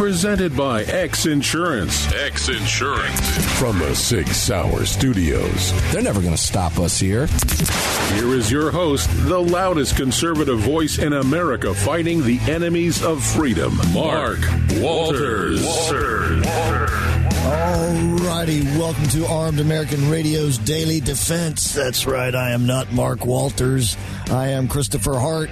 Presented by X Insurance. X Insurance. From the Sig Sauer Studios. They're never going to stop us here. Here is your host, the loudest conservative voice in America fighting the enemies of freedom, Mark Walters. Walters. Alrighty, welcome to Armed American Radio's Daily Defense. That's right, I am not Mark Walters. I am Christopher Hart.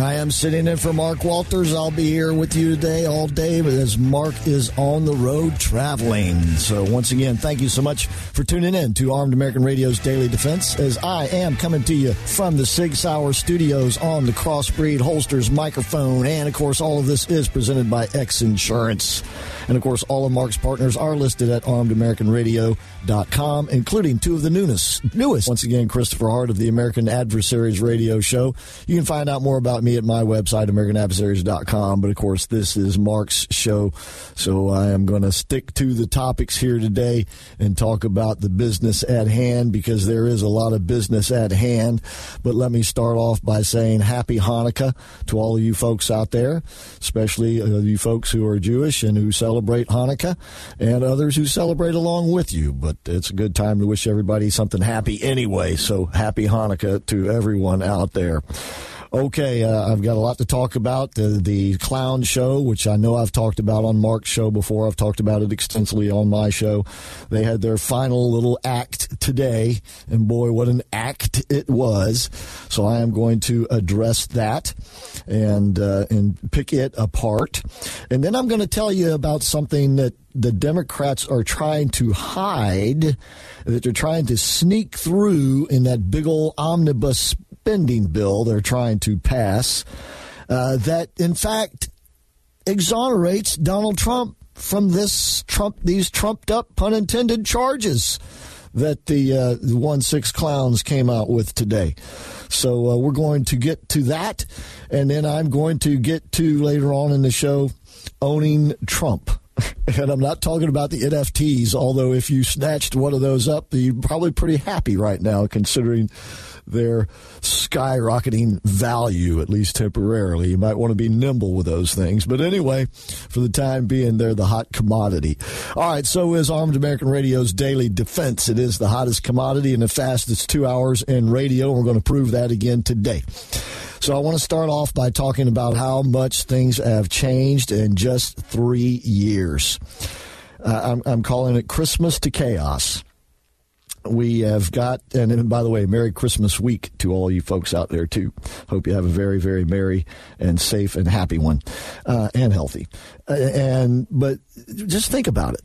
I am sitting in for Mark Walters. I'll be here with you today all day as Mark is on the road traveling. So, once again, thank you so much for tuning in to Armed American Radio's Daily Defense as I am coming to you from the Sig Sauer studios on the Crossbreed Holsters microphone. And, of course, all of this is presented by X Insurance. And, of course, all of Mark's partners are listed at armedamericanradio.com, including two of the newest. Newest, once again, Christopher Hart of the American Adversaries Radio Show. You can find out more about me at my website, AmericanAdversaries.com. But of course, this is Mark's show. So I am going to stick to the topics here today and talk about the business at hand because there is a lot of business at hand. But let me start off by saying happy Hanukkah to all of you folks out there, especially uh, you folks who are Jewish and who celebrate Hanukkah and others who celebrate along with you. But it's a good time to wish everybody something happy anyway. So happy Hanukkah to everyone out there. Okay, uh, I've got a lot to talk about. The, the clown show, which I know I've talked about on Mark's show before. I've talked about it extensively on my show. They had their final little act today, and boy, what an act it was. So I am going to address that and uh, and pick it apart, and then I'm going to tell you about something that the Democrats are trying to hide, that they're trying to sneak through in that big old omnibus spending bill they're trying to pass uh, that, in fact, exonerates Donald Trump from this Trump these trumped up pun intended charges that the uh, one six clowns came out with today. So uh, we're going to get to that, and then I'm going to get to later on in the show owning Trump. And I'm not talking about the NFTs, although if you snatched one of those up, you're probably pretty happy right now, considering their skyrocketing value, at least temporarily. You might want to be nimble with those things. But anyway, for the time being, they're the hot commodity. All right, so is Armed American Radio's Daily Defense. It is the hottest commodity and the fastest two hours in radio. We're going to prove that again today. So I want to start off by talking about how much things have changed in just three years. Uh, I'm, I'm calling it Christmas to Chaos we have got, and by the way, Merry Christmas week to all you folks out there, too. Hope you have a very, very merry and safe and happy one uh, and healthy. Uh, and, but just think about it.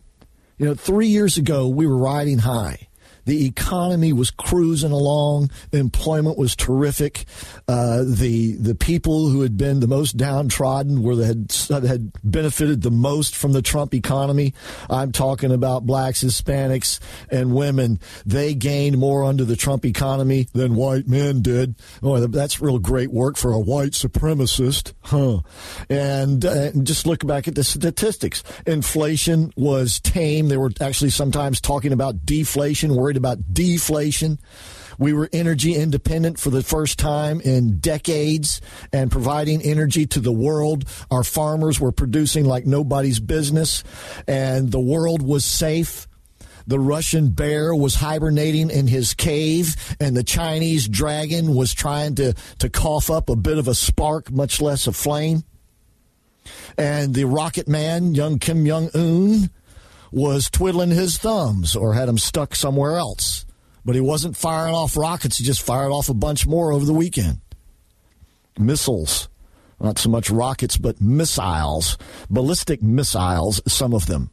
You know, three years ago, we were riding high. The economy was cruising along. Employment was terrific. Uh, the the people who had been the most downtrodden were the, had had benefited the most from the Trump economy. I'm talking about blacks, Hispanics, and women. They gained more under the Trump economy than white men did. Oh, that's real great work for a white supremacist, huh? And, uh, just look back at the statistics. Inflation was tame. They were actually sometimes talking about deflation, worried worried about deflation. We were energy independent for the first time in decades and providing energy to the world. Our farmers were producing like nobody's business, and the world was safe. The Russian bear was hibernating in his cave, and the Chinese dragon was trying to, to cough up a bit of a spark, much less a flame. And the rocket man, young Kim Jong un, was twiddling his thumbs or had them stuck somewhere else. But he wasn't firing off rockets, he just fired off a bunch more over the weekend. Missiles. Not so much rockets, but missiles, ballistic missiles, some of them.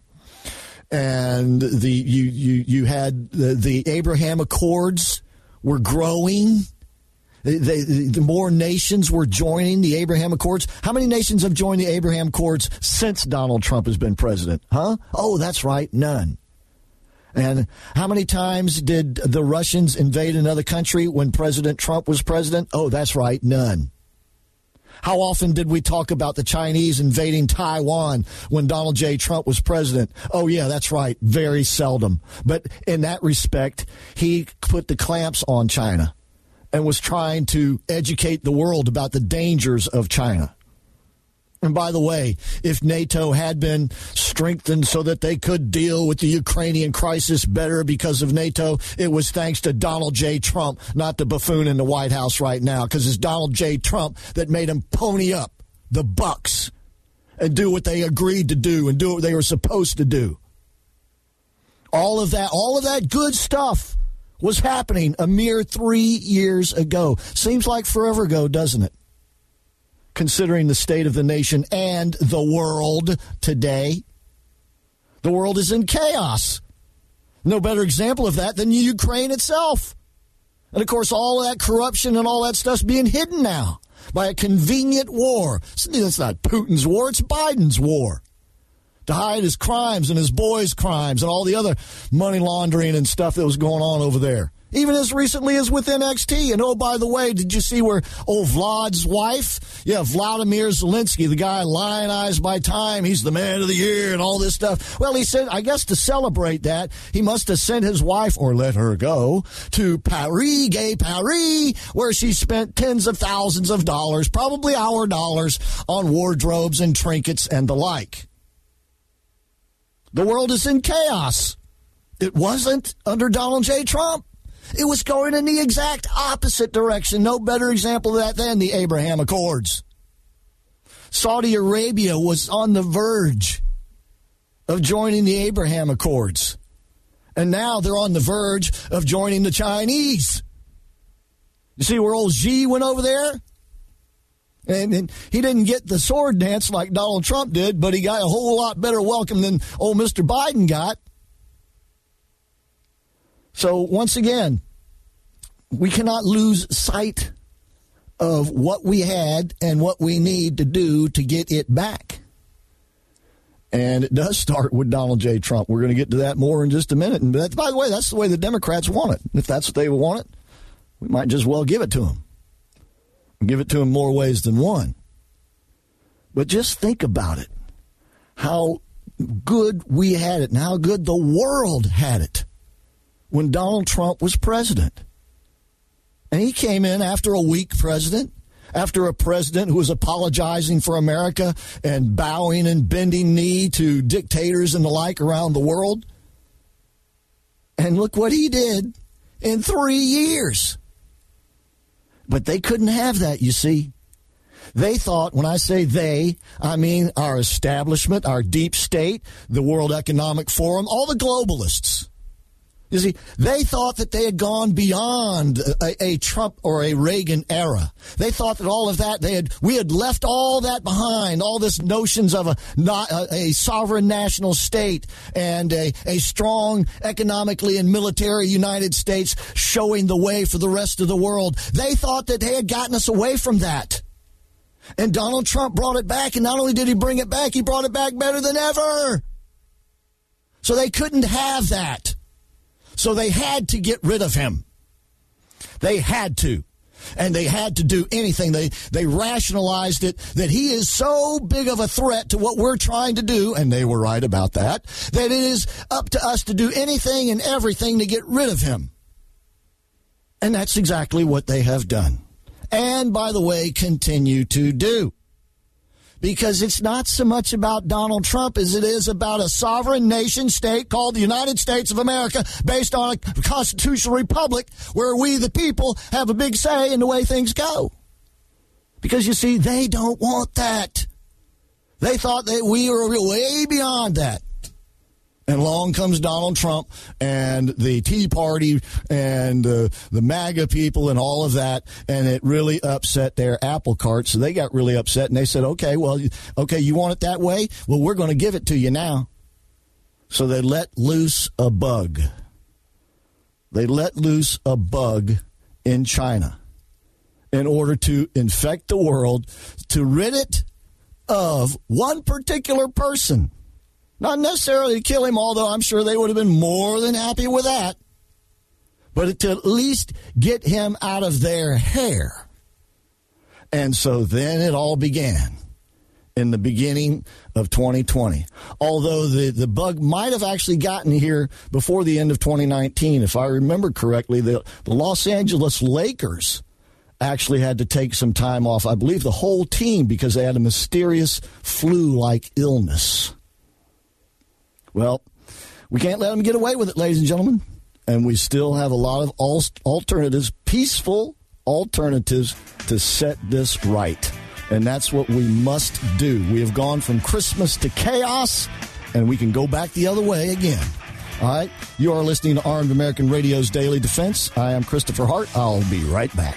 And the you you you had the, the Abraham Accords were growing they, the more nations were joining the Abraham Accords. How many nations have joined the Abraham Accords since Donald Trump has been president? Huh? Oh, that's right, none. And how many times did the Russians invade another country when President Trump was president? Oh, that's right, none. How often did we talk about the Chinese invading Taiwan when Donald J. Trump was president? Oh, yeah, that's right. Very seldom. But in that respect, he put the clamps on China and was trying to educate the world about the dangers of China. And by the way, if NATO had been strengthened so that they could deal with the Ukrainian crisis better because of NATO, it was thanks to Donald J. Trump, not the buffoon in the White House right now, because it's Donald J. Trump that made him pony up the bucks and do what they agreed to do and do what they were supposed to do. All of that, all of that good stuff was happening a mere three years ago. Seems like forever ago, doesn't it? considering the state of the nation and the world today. The world is in chaos. No better example of that than Ukraine itself. And of course, all that corruption and all that stuff's being hidden now by a convenient war. It's not Putin's war, it's Biden's war. To hide his crimes and his boys' crimes and all the other money laundering and stuff that was going on over there even as recently as with NXT. And oh, by the way, did you see where old Vlad's wife? Yeah, Vladimir Zelensky, the guy lionized by Time, he's the man of the year and all this stuff. Well, he said, I guess to celebrate that, he must have sent his wife or let her go to Paris, gay Paris, where she spent tens of thousands of dollars, probably our dollars, on wardrobes and trinkets and the like. The world is in chaos. It wasn't under Donald J. Trump. It was going in the exact opposite direction. No better example of that than the Abraham Accords. Saudi Arabia was on the verge of joining the Abraham Accords. And now they're on the verge of joining the Chinese. You see where old Xi went over there? And, and, he didn't get the sword dance like Donald Trump did, but he got a whole lot better welcome than old Mr. Biden got. So, once again, we cannot lose sight of what we had and what we need to do to get it back. And it does start with Donald J. Trump. We're going to get to that more in just a minute. And by the way, that's the way the Democrats want it. If that's what they want it, we might just well give it to them. Give it to them more ways than one. But just think about it how good we had it and how good the world had it when Donald Trump was president. And he came in after a weak president, after a president who was apologizing for America and bowing and bending knee to dictators and the like around the world. And look what he did in three years. But they couldn't have that, you see. They thought, when I say they, I mean our establishment, our deep state, the World Economic Forum, all the globalists. You see, they thought that they had gone beyond a, a, Trump or a Reagan era. They thought that all of that they had we had left all that behind, all this notions of a not a, a sovereign national state and a, a strong economically and military United States showing the way for the rest of the world. They thought that they had gotten us away from that. And Donald Trump brought it back, and not only did he bring it back, he brought it back better than ever. So they couldn't have that. So they had to get rid of him. They had to. And they had to do anything. They, they rationalized it that he is so big of a threat to what we're trying to do, and they were right about that, that it is up to us to do anything and everything to get rid of him. And that's exactly what they have done. And by the way, continue to do because it's not so much about Donald Trump as it is about a sovereign nation state called the United States of America based on a constitutional republic where we, the people, have a big say in the way things go. Because you see, they don't want that. They thought that we were way beyond that. And along comes Donald Trump and the Tea Party and uh, the MAGA people and all of that, and it really upset their apple cart. So they got really upset and they said, "Okay, well, okay, you want it that way? Well, we're going to give it to you now." So they let loose a bug. They let loose a bug in China in order to infect the world, to rid it of one particular person Not necessarily to kill him, although I'm sure they would have been more than happy with that. But to at least get him out of their hair. And so then it all began in the beginning of 2020. Although the, the bug might have actually gotten here before the end of 2019. If I remember correctly, the, the Los Angeles Lakers actually had to take some time off. I believe the whole team because they had a mysterious flu like illness. Well, we can't let them get away with it, ladies and gentlemen. And we still have a lot of alternatives, peaceful alternatives to set this right. And that's what we must do. We have gone from Christmas to chaos, and we can go back the other way again. All right. You are listening to Armed American Radio's Daily Defense. I am Christopher Hart. I'll be right back.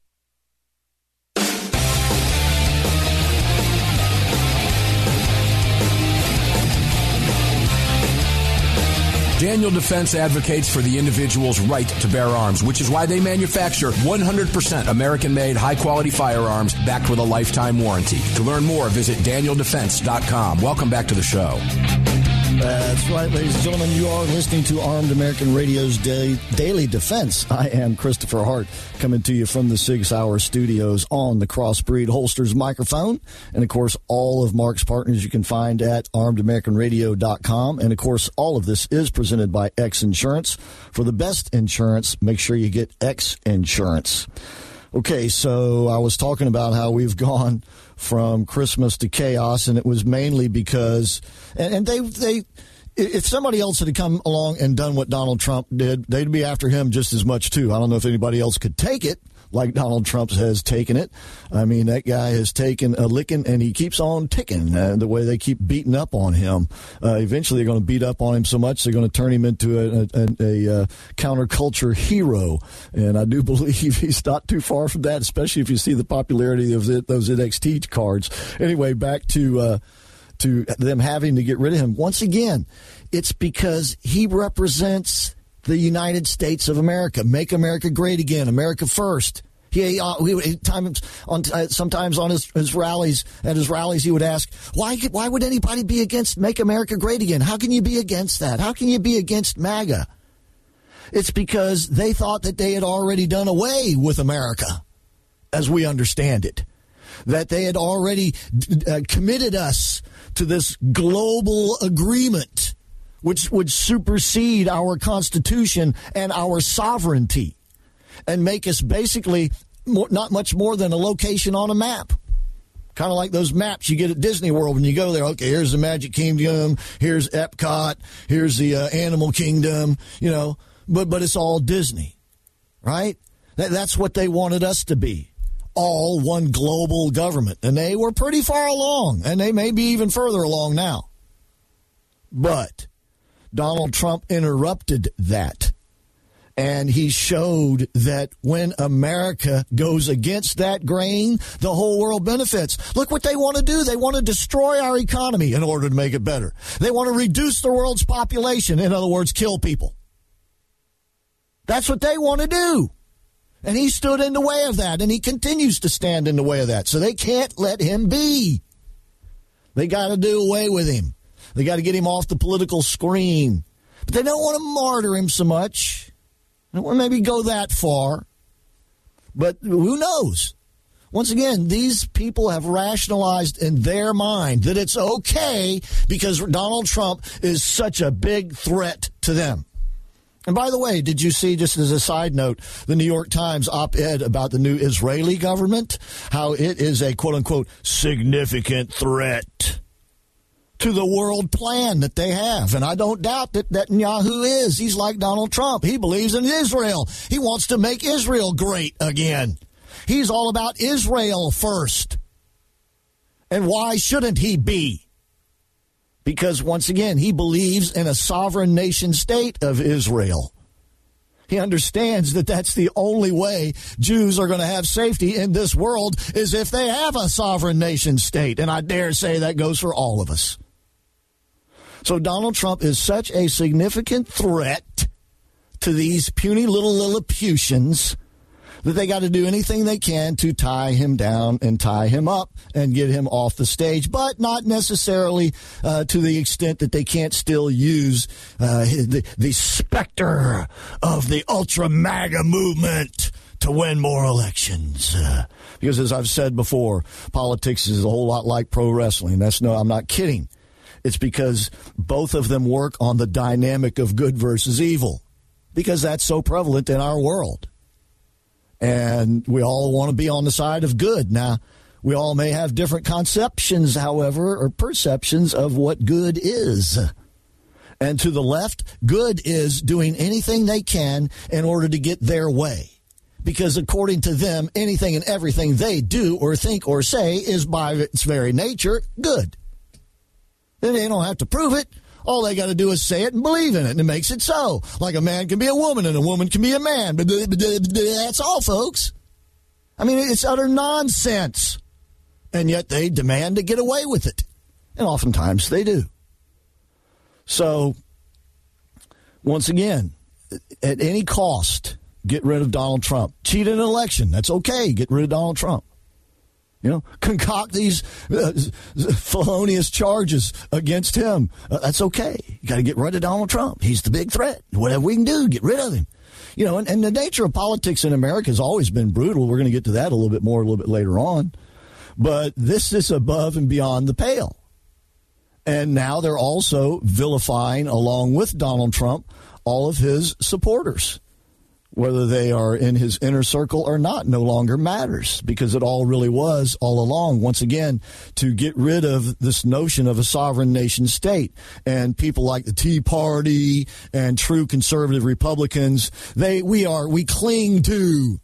Daniel Defense advocates for the individual's right to bear arms, which is why they manufacture 100% American made, high quality firearms backed with a lifetime warranty. To learn more, visit danieldefense.com. Welcome back to the show. Uh, that's right, ladies and gentlemen. You are listening to Armed American Radio's Daily, Daily Defense. I am Christopher Hart, coming to you from the Sig Sauer Studios on the Crossbreed Holsters microphone. And of course, all of Mark's partners you can find at armedamericanradio.com. And of course, all of this is presented by X Insurance. For the best insurance, make sure you get X Insurance. Okay, so I was talking about how we've gone from Christmas to chaos, and it was mainly because, and, and they they if somebody else had come along and done what Donald Trump did, they'd be after him just as much too. I don't know if anybody else could take it like Donald Trump has taken it. I mean, that guy has taken a licking and he keeps on ticking uh, the way they keep beating up on him. Uh, eventually, they're going to beat up on him so much they're going to turn him into a, a, a, a counterculture hero. And I do believe he's not too far from that, especially if you see the popularity of the, those NFT cards. Anyway, back to. Uh, to them having to get rid of him. Once again, it's because he represents the United States of America. Make America great again. America first. He, uh, he times on uh, sometimes on his, his rallies at his rallies he would ask why why would anybody be against Make America Great Again? How can you be against that? How can you be against MAGA? It's because they thought that they had already done away with America, as we understand it, that they had already uh, committed us to this global agreement which would supersede our Constitution and our sovereignty and make us basically more, not much more than a location on a map. Kind of like those maps you get at Disney World when you go there. Okay, here's the Magic Kingdom, here's Epcot, here's the uh, Animal Kingdom, you know, but but it's all Disney, right? That, that's what they wanted us to be. All one global government. And they were pretty far along, and they may be even further along now. But Donald Trump interrupted that. And he showed that when America goes against that grain, the whole world benefits. Look what they want to do. They want to destroy our economy in order to make it better. They want to reduce the world's population. In other words, kill people. That's what they want to do. And he stood in the way of that, and he continues to stand in the way of that. So they can't let him be. They got to do away with him. They got to get him off the political screen. But they don't want to martyr him so much. They don't want to maybe go that far. But who knows? Once again, these people have rationalized in their mind that it's okay because Donald Trump is such a big threat to them. And by the way, did you see, just as a side note, the New York Times op ed about the new Israeli government? How it is a quote unquote significant threat to the world plan that they have. And I don't doubt that Netanyahu is. He's like Donald Trump. He believes in Israel. He wants to make Israel great again. He's all about Israel first. And why shouldn't he be? Because once again, he believes in a sovereign nation state of Israel. He understands that that's the only way Jews are going to have safety in this world is if they have a sovereign nation state. And I dare say that goes for all of us. So Donald Trump is such a significant threat to these puny little Lilliputians that they got to do anything they can to tie him down and tie him up and get him off the stage, but not necessarily uh, to the extent that they can't still use uh, the, the specter of the ultra MAGA movement to win more elections. Uh, because as I've said before, politics is a whole lot like pro wrestling. That's no, I'm not kidding. It's because both of them work on the dynamic of good versus evil, because that's so prevalent in our world. And we all want to be on the side of good. Now, we all may have different conceptions, however, or perceptions of what good is. And to the left, good is doing anything they can in order to get their way. Because according to them, anything and everything they do or think or say is by its very nature good. Then they don't have to prove it. All they got to do is say it and believe in it, and it makes it so. Like a man can be a woman and a woman can be a man. But that's all, folks. I mean, it's utter nonsense. And yet they demand to get away with it. And oftentimes they do. So, once again, at any cost, get rid of Donald Trump. Cheat an election. That's okay. Get rid of Donald Trump. You know, concoct these uh, felonious charges against him. Uh, that's okay. You got to get rid of Donald Trump. He's the big threat. Whatever we can do, get rid of him. You know, and, and the nature of politics in America has always been brutal. We're going to get to that a little bit more a little bit later on. But this is above and beyond the pale. And now they're also vilifying, along with Donald Trump, all of his supporters whether they are in his inner circle or not no longer matters because it all really was all along once again to get rid of this notion of a sovereign nation state. And people like the tea party and true conservative republicans they we are we cling to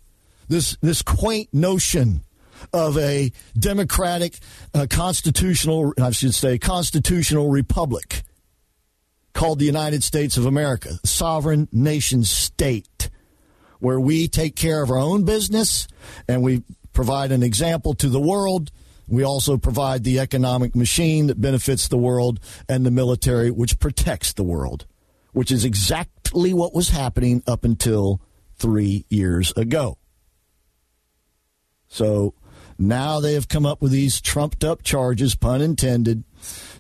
this this quaint notion of a democratic uh, constitutional i should say constitutional republic called the united states of america sovereign nation state where we take care of our own business and we provide an example to the world. We also provide the economic machine that benefits the world and the military, which protects the world, which is exactly what was happening up until three years ago. So now they have come up with these trumped up charges, pun intended,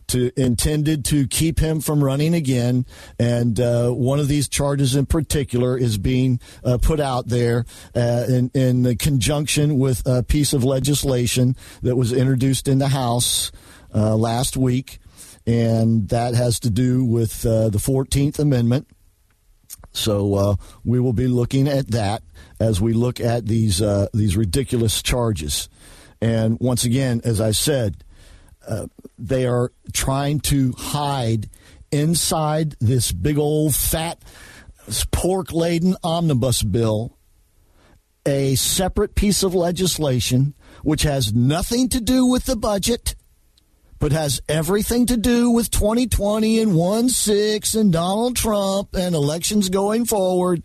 to intended to keep him from running again. And uh, one of these charges in particular is being uh, put out there uh, in, in conjunction with a piece of legislation that was introduced in the House uh, last week. And that has to do with uh, the 14th Amendment. So uh, we will be looking at that as we look at these these ridiculous charges. And once again, as I said, they are trying to hide inside this big old fat pork laden omnibus bill a separate piece of legislation which has nothing to do with the budget but has everything to do with 2020 and 1 6 and Donald Trump and elections going forward,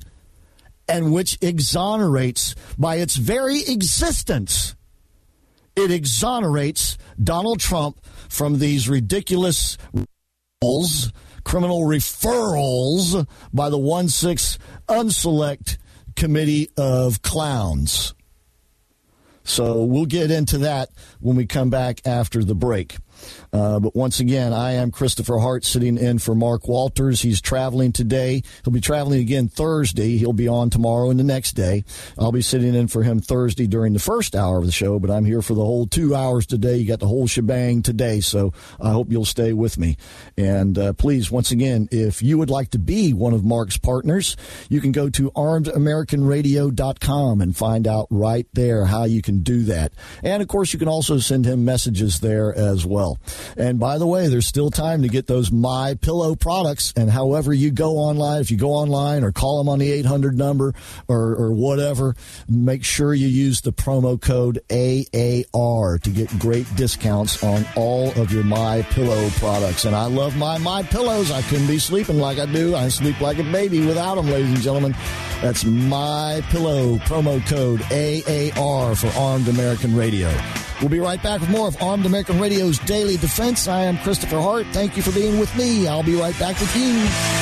and which exonerates by its very existence it exonerates Donald Trump from these ridiculous criminal referrals by the 1 6 unselect committee of clowns. So we'll get into that when we come back after the break. Uh, but once again, I am Christopher Hart sitting in for Mark Walters. He's traveling today. He'll be traveling again Thursday. He'll be on tomorrow and the next day. I'll be sitting in for him Thursday during the first hour of the show, but I'm here for the whole two hours today. You got the whole shebang today, so I hope you'll stay with me. And uh, please, once again, if you would like to be one of Mark's partners, you can go to armedamericanradio.com and find out right there how you can do that. And of course, you can also send him messages there as well. And by the way, there's still time to get those My Pillow products. And however you go online, if you go online or call them on the 800 number or, or whatever, make sure you use the promo code AAR to get great discounts on all of your My Pillow products. And I love my My Pillows. I couldn't be sleeping like I do. I sleep like a baby without them, ladies and gentlemen. That's My Pillow promo code AAR for Armed American Radio. We'll be right back with more of Armed American Radio's Daily Defense. I am Christopher Hart. Thank you for being with me. I'll be right back with you.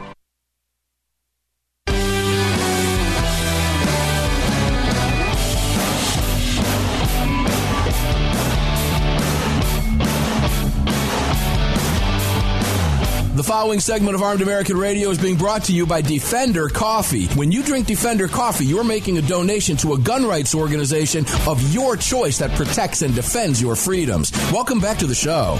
The following segment of Armed American Radio is being brought to you by Defender Coffee. When you drink Defender Coffee, you're making a donation to a gun rights organization of your choice that protects and defends your freedoms. Welcome back to the show.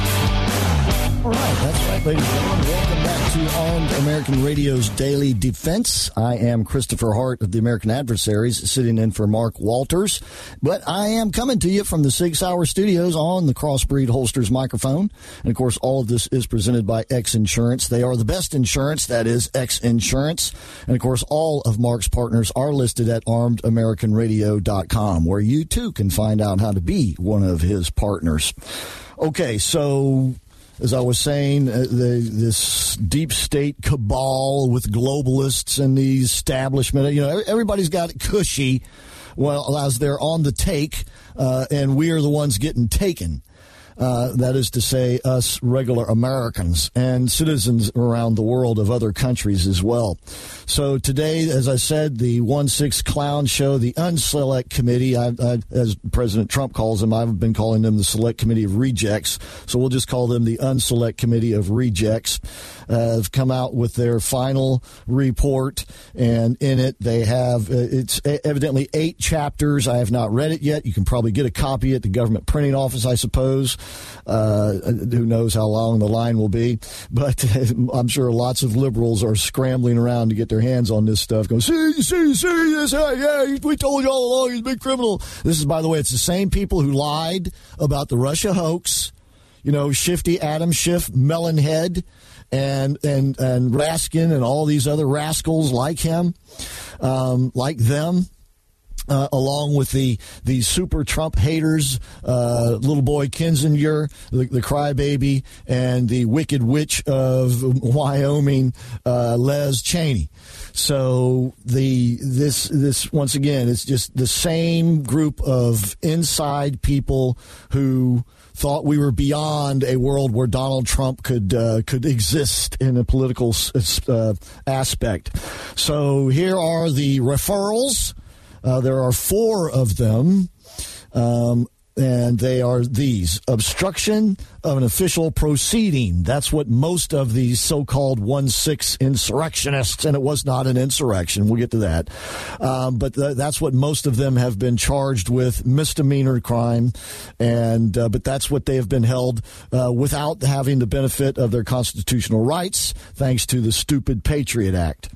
All right, that's right, ladies and gentlemen. Welcome back to Armed American Radio's Daily Defense. I am Christopher Hart of the American Adversaries, sitting in for Mark Walters. But I am coming to you from the Sig Sauer Studios on the Crossbreed Holsters microphone. And of course, all of this is presented by X Insurance. They are the best insurance, that is X Insurance. And of course, all of Mark's partners are listed at armedamericanradio.com, where you too can find out how to be one of his partners. Okay, so as I was saying, uh, the, this deep state cabal with globalists and the establishment. You know, everybody's got it cushy, well, as they're on the take, uh, and we are the ones getting taken. Uh, that is to say, us regular Americans and citizens around the world of other countries as well. So today, as I said, the 1 6 Clown Show, the Unselect Committee, I, I, as President Trump calls them, I've been calling them the Select Committee of Rejects. So we'll just call them the Unselect Committee of Rejects, uh, have come out with their final report. And in it, they have, uh, it's evidently eight chapters. I have not read it yet. You can probably get a copy at the government printing office, I suppose. Uh, who knows how long the line will be? But I'm sure lots of liberals are scrambling around to get their hands on this stuff. Going, see, see, see, this, hey, yeah, we told you all along he's a big criminal. This is, by the way, it's the same people who lied about the Russia hoax. You know, Shifty Adam Schiff, Melonhead, and and and Raskin, and all these other rascals like him, um, like them uh, along with the the super Trump haters, uh, little boy Kinzinger, the, the crybaby, and the wicked witch of Wyoming, uh, Liz Cheney. So the this this once again, it's just the same group of inside people who thought we were beyond a world where Donald Trump could uh, could exist in a political uh, aspect. So here are the referrals uh, there are four of them. Um, and they are these obstruction of an official proceeding. That's what most of these so called 1 6 insurrectionists, and it was not an insurrection, we'll get to that. Um, but th- that's what most of them have been charged with misdemeanor crime, and uh, but that's what they have been held uh, without having the benefit of their constitutional rights, thanks to the stupid Patriot Act.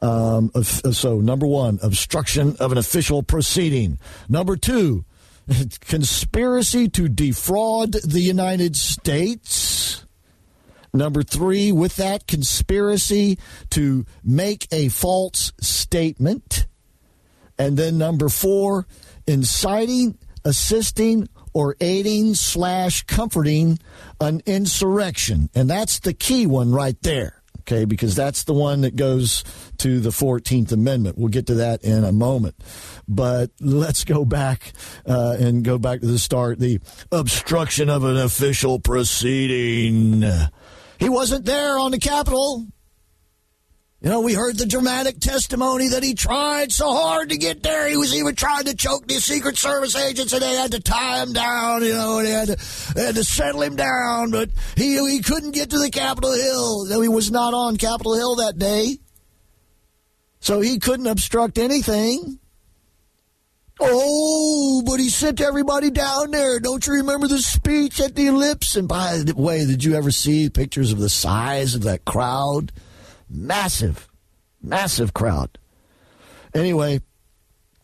Um, so, number one, obstruction of an official proceeding. Number two, conspiracy to defraud the United States. Number three, with that conspiracy to make a false statement. And then number four, inciting, assisting, or aiding slash comforting an insurrection. And that's the key one right there okay, because that's the one that goes to the 14th Amendment. We'll get to that in a moment. But let's go back uh, and go back to the start the obstruction of an official proceeding. He wasn't there on the Capitol. You know, we heard the dramatic testimony that he tried so hard to get there. He was even trying to choke the Secret Service agents, and they had to tie him down. You know, they had to, they had to settle him down. But he he couldn't get to the Capitol Hill. He was not on Capitol Hill that day, so he couldn't obstruct anything. Oh, but he sent everybody down there. Don't you remember the speech at the Ellipse? And by the way, did you ever see pictures of the size of that crowd? Massive, massive crowd. Anyway,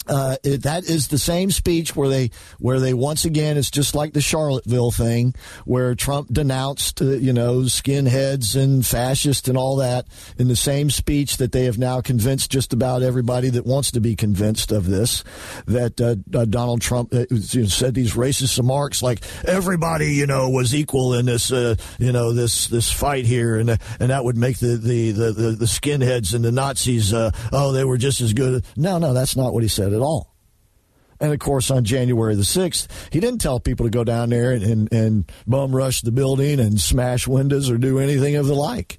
uh, it, that is the same speech where they where they once again it's just like the Charlottesville thing where Trump denounced uh, you know skinheads and fascists and all that in the same speech that they have now convinced just about everybody that wants to be convinced of this that uh, uh Donald Trump uh, said these racist remarks like everybody you know was equal in this uh, you know this this fight here and and that would make the the the, the, the skinheads and the Nazis oh they were just as good. No no that's not what he said at all. And of course, on January the 6th, he didn't tell people to go down there and, and, and bum rush the building and smash windows or do anything of the like.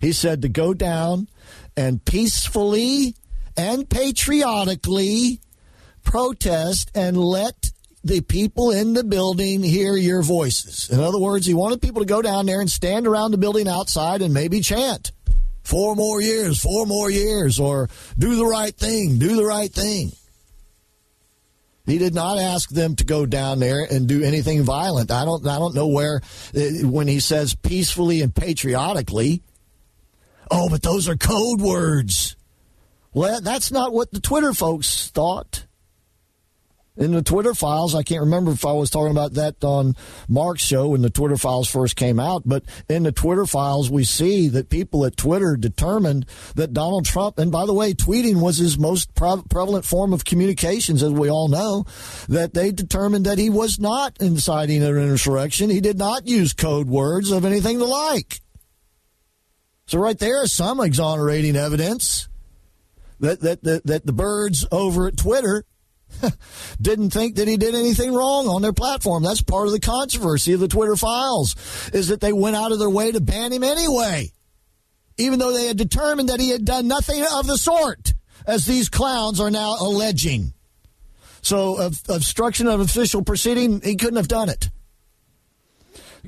He said to go down and peacefully and patriotically protest and let the people in the building hear your voices. In other words, he wanted people to go down there and stand around the building outside and maybe chant four more years, four more years, or do the right thing, do the right thing. He did not ask them to go down there and do anything violent. I don't I don't know where uh, when he says peacefully and patriotically. Oh, but those are code words. Well, that's not what the Twitter folks thought. In the Twitter files. I can't remember if I was talking about that on Mark's show when the Twitter files first came out, but in the Twitter files, we see that people at Twitter determined that Donald Trump, and by the way, tweeting was his most pre- prevalent form of communications, as we all know, that they determined that he was not inciting an insurrection. He did not use code words of anything to like. So right there is some exonerating evidence that, that, that, that the birds over at Twitter didn't think that he did anything wrong on their platform. That's part of the controversy of the Twitter files, is that they went out of their way to ban him anyway, even though they had determined that he had done nothing of the sort, as these clowns are now alleging. So, of, obstruction of official proceeding, he couldn't have done it.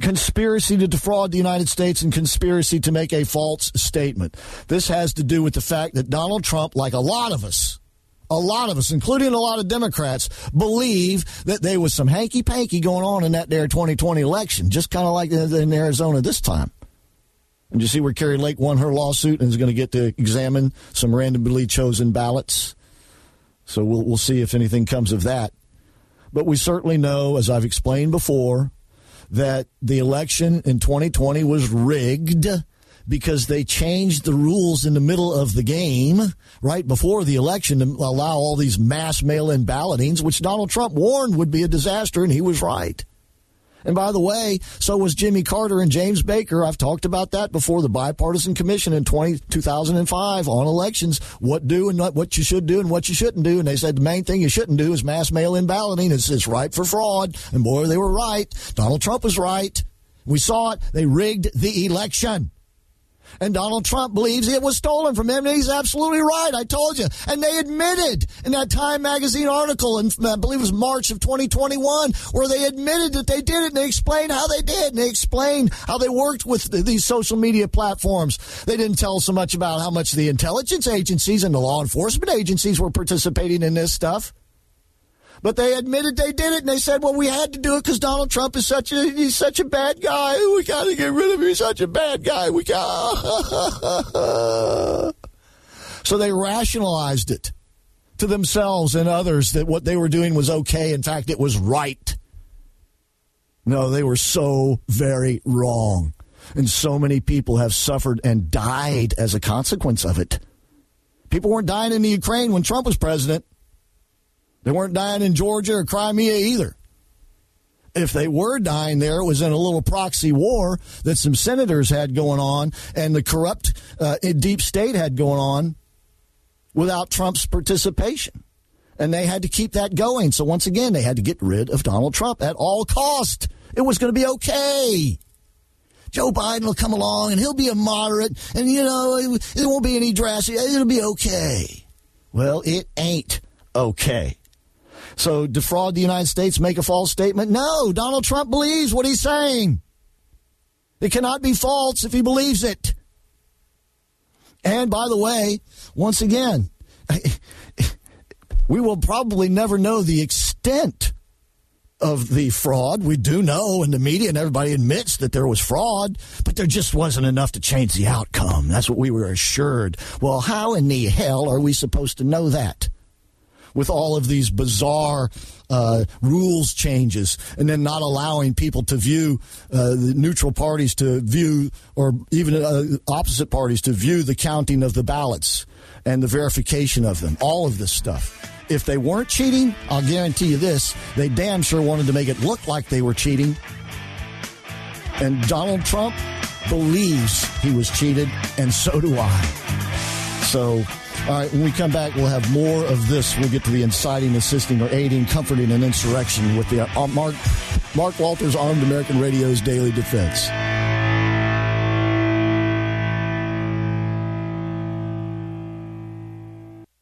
Conspiracy to defraud the United States and conspiracy to make a false statement. This has to do with the fact that Donald Trump, like a lot of us, a lot of us, including a lot of Democrats, believe that there was some hanky panky going on in that there 2020 election, just kind of like in Arizona this time. And you see where Kari Lake won her lawsuit and is going to get to examine some randomly chosen ballots. So we'll, we'll see if anything comes of that. But we certainly know, as I've explained before, that the election in 2020 was rigged because they changed the rules in the middle of the game, right before the election, to allow all these mass mail in ballotings, which Donald Trump warned would be a disaster, and he was right. And by the way, so was Jimmy Carter and James Baker. I've talked about that before the bipartisan commission in 20, 2005 on elections, what do and what, what you should do and what you shouldn't do. And they said the main thing you shouldn't do is mass mail in balloting. It's, it's ripe for fraud. And boy, they were right. Donald Trump was right. We saw it. They rigged the election. And Donald Trump believes it was stolen from him, and he's absolutely right. I told you. And they admitted in that Time magazine article, in, I believe it was March of 2021, where they admitted that they did it, and they explained how they did, and they explained how they worked with these social media platforms. They didn't tell so much about how much the intelligence agencies and the law enforcement agencies were participating in this stuff. But they admitted they did it, and they said, "Well, we had to do it because Donald Trump is such a he's such a bad guy. We got to get rid of him. He's such a bad guy. We got." so they rationalized it to themselves and others that what they were doing was okay. In fact, it was right. No, they were so very wrong. And so many people have suffered and died as a consequence of it. People weren't dying in the Ukraine when Trump was president. They weren't dying in Georgia or Crimea either. If they were dying there, it was in a little proxy war that some senators had going on and the corrupt uh, deep state had going on without Trump's participation. And they had to keep that going. So once again, they had to get rid of Donald Trump at all cost. It was going to be okay. Joe Biden will come along and he'll be a moderate and, you know, it, it won't be any drastic. It'll be okay. Well, it ain't okay. So defraud the United States, make a false statement? No, Donald Trump believes what he's saying. It cannot be false if he believes it. And by the way, once again, we will probably never know the extent of the fraud. We do know, and the media and everybody admits that there was fraud, but there just wasn't enough to change the outcome. That's what we were assured. Well, how in the hell are we supposed to know that? With all of these bizarre uh, rules changes and then not allowing people to view uh, the neutral parties to view or even uh, opposite parties to view the counting of the ballots and the verification of them. All of this stuff. If they weren't cheating i'll guarantee you this they damn sure wanted to make it look like they were cheating. And donald trump believes he was cheated and so do i. So all right, when we come back, we'll have more of this. We'll get to the inciting, assisting, or aiding, comforting an insurrection with the uh, Mark Mark Walters Armed American Radio's Daily Defense.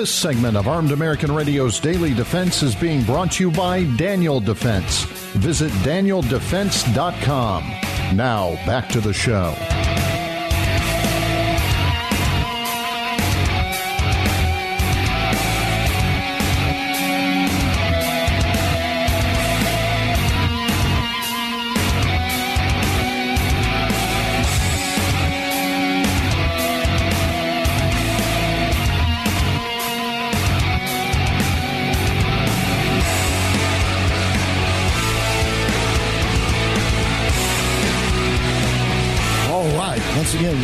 This segment of Armed American Radio's Daily Defense is being brought to you by Daniel Defense. Visit danieldefense.com. Now, back to the show.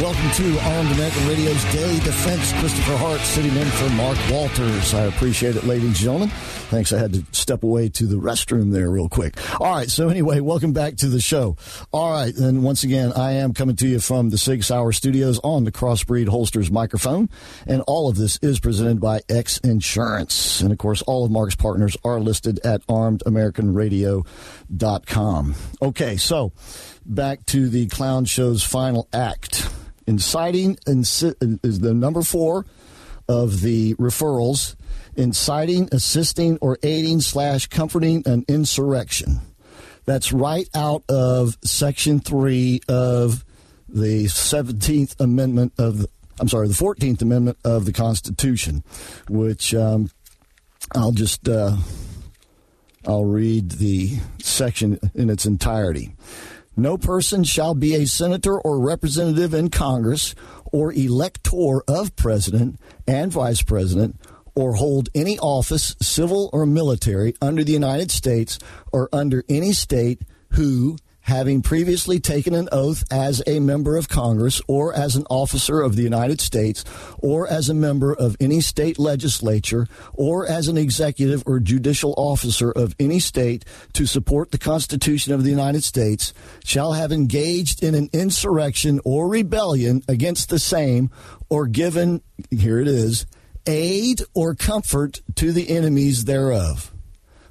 Welcome to Armed American Radio's Daily Defense. Christopher Hart sitting in for Mark Walters. I appreciate it, ladies and gentlemen. Thanks. I had to step away to the restroom there real quick. All right. So anyway, welcome back to the show. All right. And once again, I am coming to you from the Sig Sauer Studios on the Crossbreed Holsters microphone. And all of this is presented by X Insurance. And of course, all of Mark's partners are listed at armedamericanradio.com. Okay. So back to the clown show's final act. Inciting inci- is the number four of the referrals. inciting, assisting, or aiding slash comforting an insurrection. That's right out of Section 3 of the 17th Amendment of, the, I'm sorry, the 14th Amendment of the Constitution, which um, I'll just, uh, I'll read the section in its entirety. No person shall be a senator or representative in Congress or elector of president and vice president or hold any office, civil or military, under the United States or under any state who, having previously taken an oath as a member of Congress or as an officer of the United States or as a member of any state legislature or as an executive or judicial officer of any state to support the Constitution of the United States shall have engaged in an insurrection or rebellion against the same or given, here it is, aid or comfort to the enemies thereof.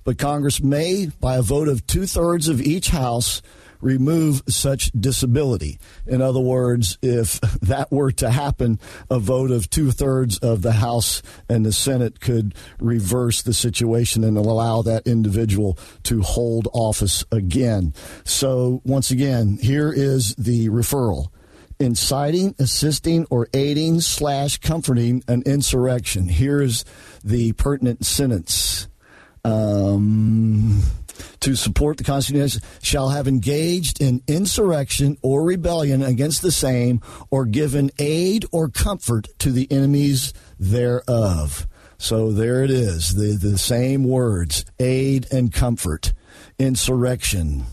But Congress may, by a vote of two thirds of each House, remove such disability. In other words, if that were to happen, a vote of two thirds of the House and the Senate could reverse the situation and allow that individual to hold office again. So, once again, here is the referral inciting, assisting, or aiding slash comforting an insurrection. Here's the pertinent sentence. Um, to support the Constitution shall have engaged in insurrection or rebellion against the same, or given aid or comfort to the enemies thereof. So there it is, the, the same words aid and comfort, insurrection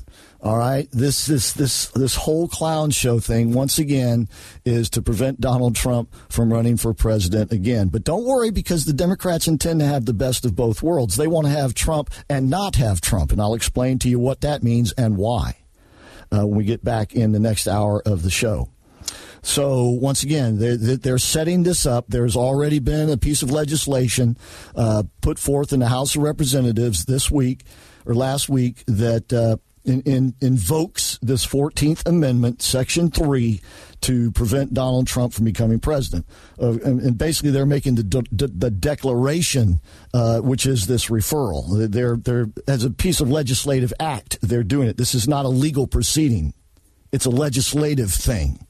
all right, this this this this whole clown show thing once again is to prevent Donald Trump from running for president again. But don't worry because the Democrats intend to have the best of both worlds. They want to have Trump and not have Trump, and I'll explain to you what that means and why uh, when we get back in the next hour of the show. So once again, they're, they're, setting this up. There's already been a piece of legislation uh, put forth in the House of Representatives this week or last week that uh, in, in, invokes this 14th Amendment, Section 3, to prevent Donald Trump from becoming president. Uh, and, and, basically, they're making the, de- the declaration, uh, which is this referral. They're, they're, as a piece of legislative act, they're doing it. This is not a legal proceeding, it's a legislative thing.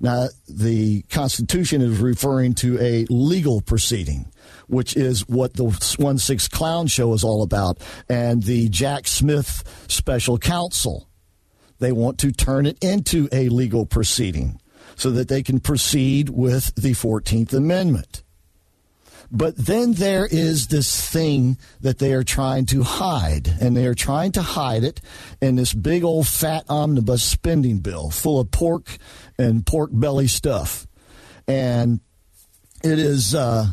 Now, the Constitution is referring to a legal proceeding which is what the 1 6 Clown Show is all about, and the Jack Smith Special Counsel. They want to turn it into a legal proceeding so that they can proceed with the 14th Amendment. But then there is this thing that they are trying to hide, and they are trying to hide it in this big old fat omnibus spending bill full of pork and pork belly stuff. And it is uh,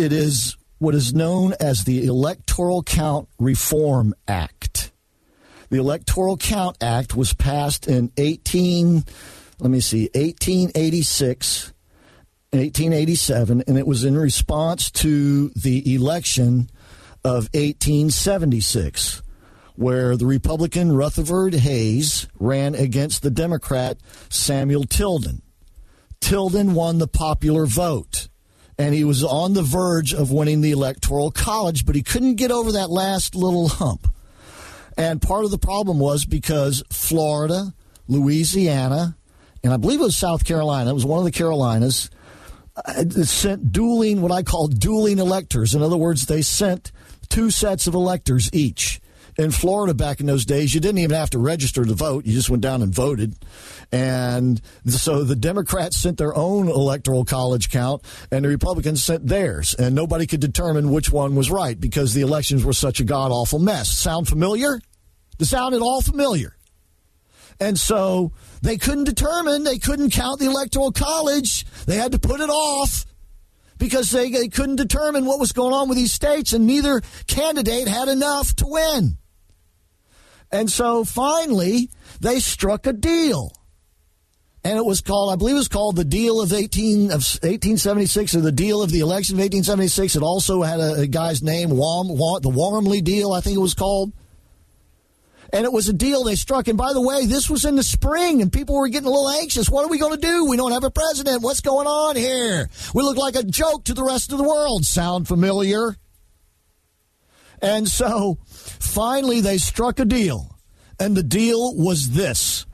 it is what is known as the Electoral Count Reform Act. The Electoral Count Act was passed in 18 let me see 1886 1887 and it was in response to the election of 1876 where the Republican Rutherford Hayes ran against the Democrat Samuel Tilden. Tilden won the popular vote and he was on the verge of winning the Electoral College, but he couldn't get over that last little hump. And part of the problem was because Florida, Louisiana, and I believe it was South Carolina, it was one of the Carolinas, uh, sent dueling, what I call dueling electors. In other words, they sent two sets of electors each in Florida back in those days, you didn't even have to register to vote. You just went down and voted. And so the Democrats sent their own electoral college count and the Republicans sent theirs. And nobody could determine which one was right because the elections were such a god awful mess. Sound familiar? Does sound at all familiar? And so they couldn't determine, they couldn't count the electoral college. They had to put it off because they, they couldn't determine what was going on with these states, and neither candidate had enough to win. And so finally, they struck a deal. And it was called, I believe it was called the deal of 18 of 1876 or the deal of the election of 1876. It also had a, a guy's name, Wam, Wam, the Wormley deal, I think it was called. And it was a deal they struck. And by the way, this was in the spring, and people were getting a little anxious. What are we going to do? We don't have a president. What's going on here? We look like a joke to the rest of the world. Sound familiar? And so finally, they struck a deal. And the deal was this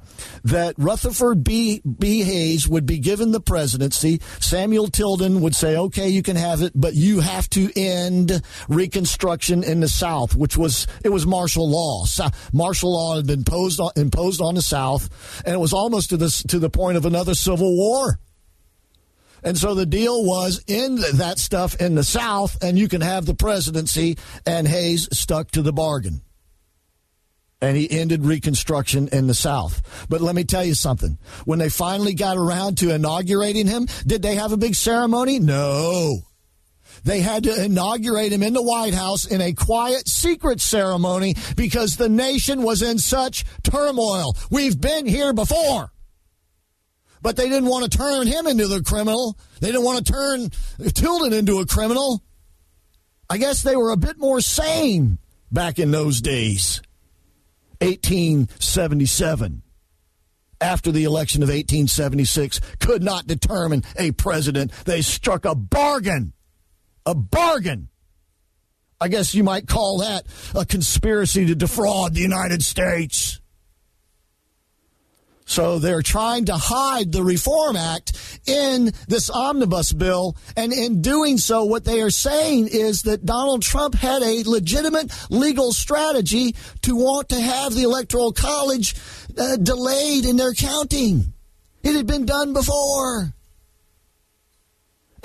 that Rutherford B. B. Hayes would be given the presidency. Samuel Tilden would say, okay, you can have it, but you have to end Reconstruction in the South, which was, it was martial law. So, martial law had been imposed on, imposed on the South, and it was almost to, this, to the point of another civil war. And so the deal was end that stuff in the South, and you can have the presidency, and Hayes stuck to the bargain and he ended Reconstruction in the South. But let me tell you something. When they finally got around to inaugurating him, did they have a big ceremony? No. They had to inaugurate him in the White House in a quiet, secret ceremony because the nation was in such turmoil. We've been here before. But they didn't want to turn him into the criminal. They didn't want to turn Tilden into a criminal. I guess they were a bit more sane back in those days. 1877 after the election of 1876 could not determine a president. They struck a bargain. A bargain. I guess you might call that a conspiracy to defraud the United States. So they're trying to hide the Reform Act in this omnibus bill. And in doing so, what they are saying is that Donald Trump had a legitimate legal strategy to want to have the Electoral College uh, delayed in their counting. It had been done before.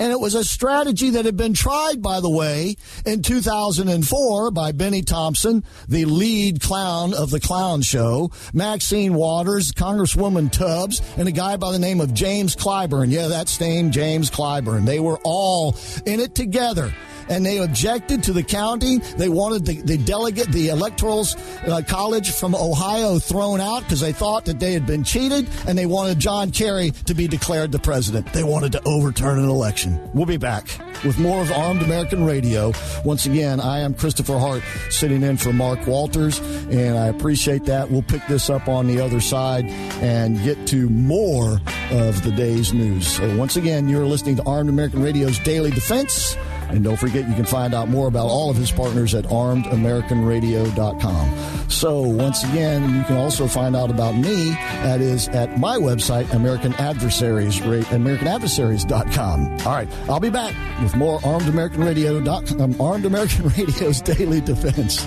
And it was a strategy that had been tried, by the way, in 2004 by Bennie Thompson, the lead clown of the clown show, Maxine Waters, Congresswoman Tubbs, and a guy by the name of James Clyburn. Yeah, that's name, James Clyburn. They were all in it together and they objected to the counting. They wanted the, the delegate, the electoral uh, college from Ohio thrown out because they thought that they had been cheated, and they wanted John Kerry to be declared the president. They wanted to overturn an election. We'll be back with more of Armed American Radio. Once again, I am Christopher Hart sitting in for Mark Walters, and I appreciate that. We'll pick this up on the other side and get to more of the day's news. So once again, you're listening to Armed American Radio's Daily Defense. And don't forget, you can find out more about all of his partners at armedamericanradio.com. So, once again, you can also find out about me. That is at my website, American Adversaries, AmericanAdversaries.com. All right, I'll be back with more Armed American Radio, um, Armed American Radio's Daily Defense.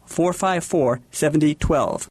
454 7012.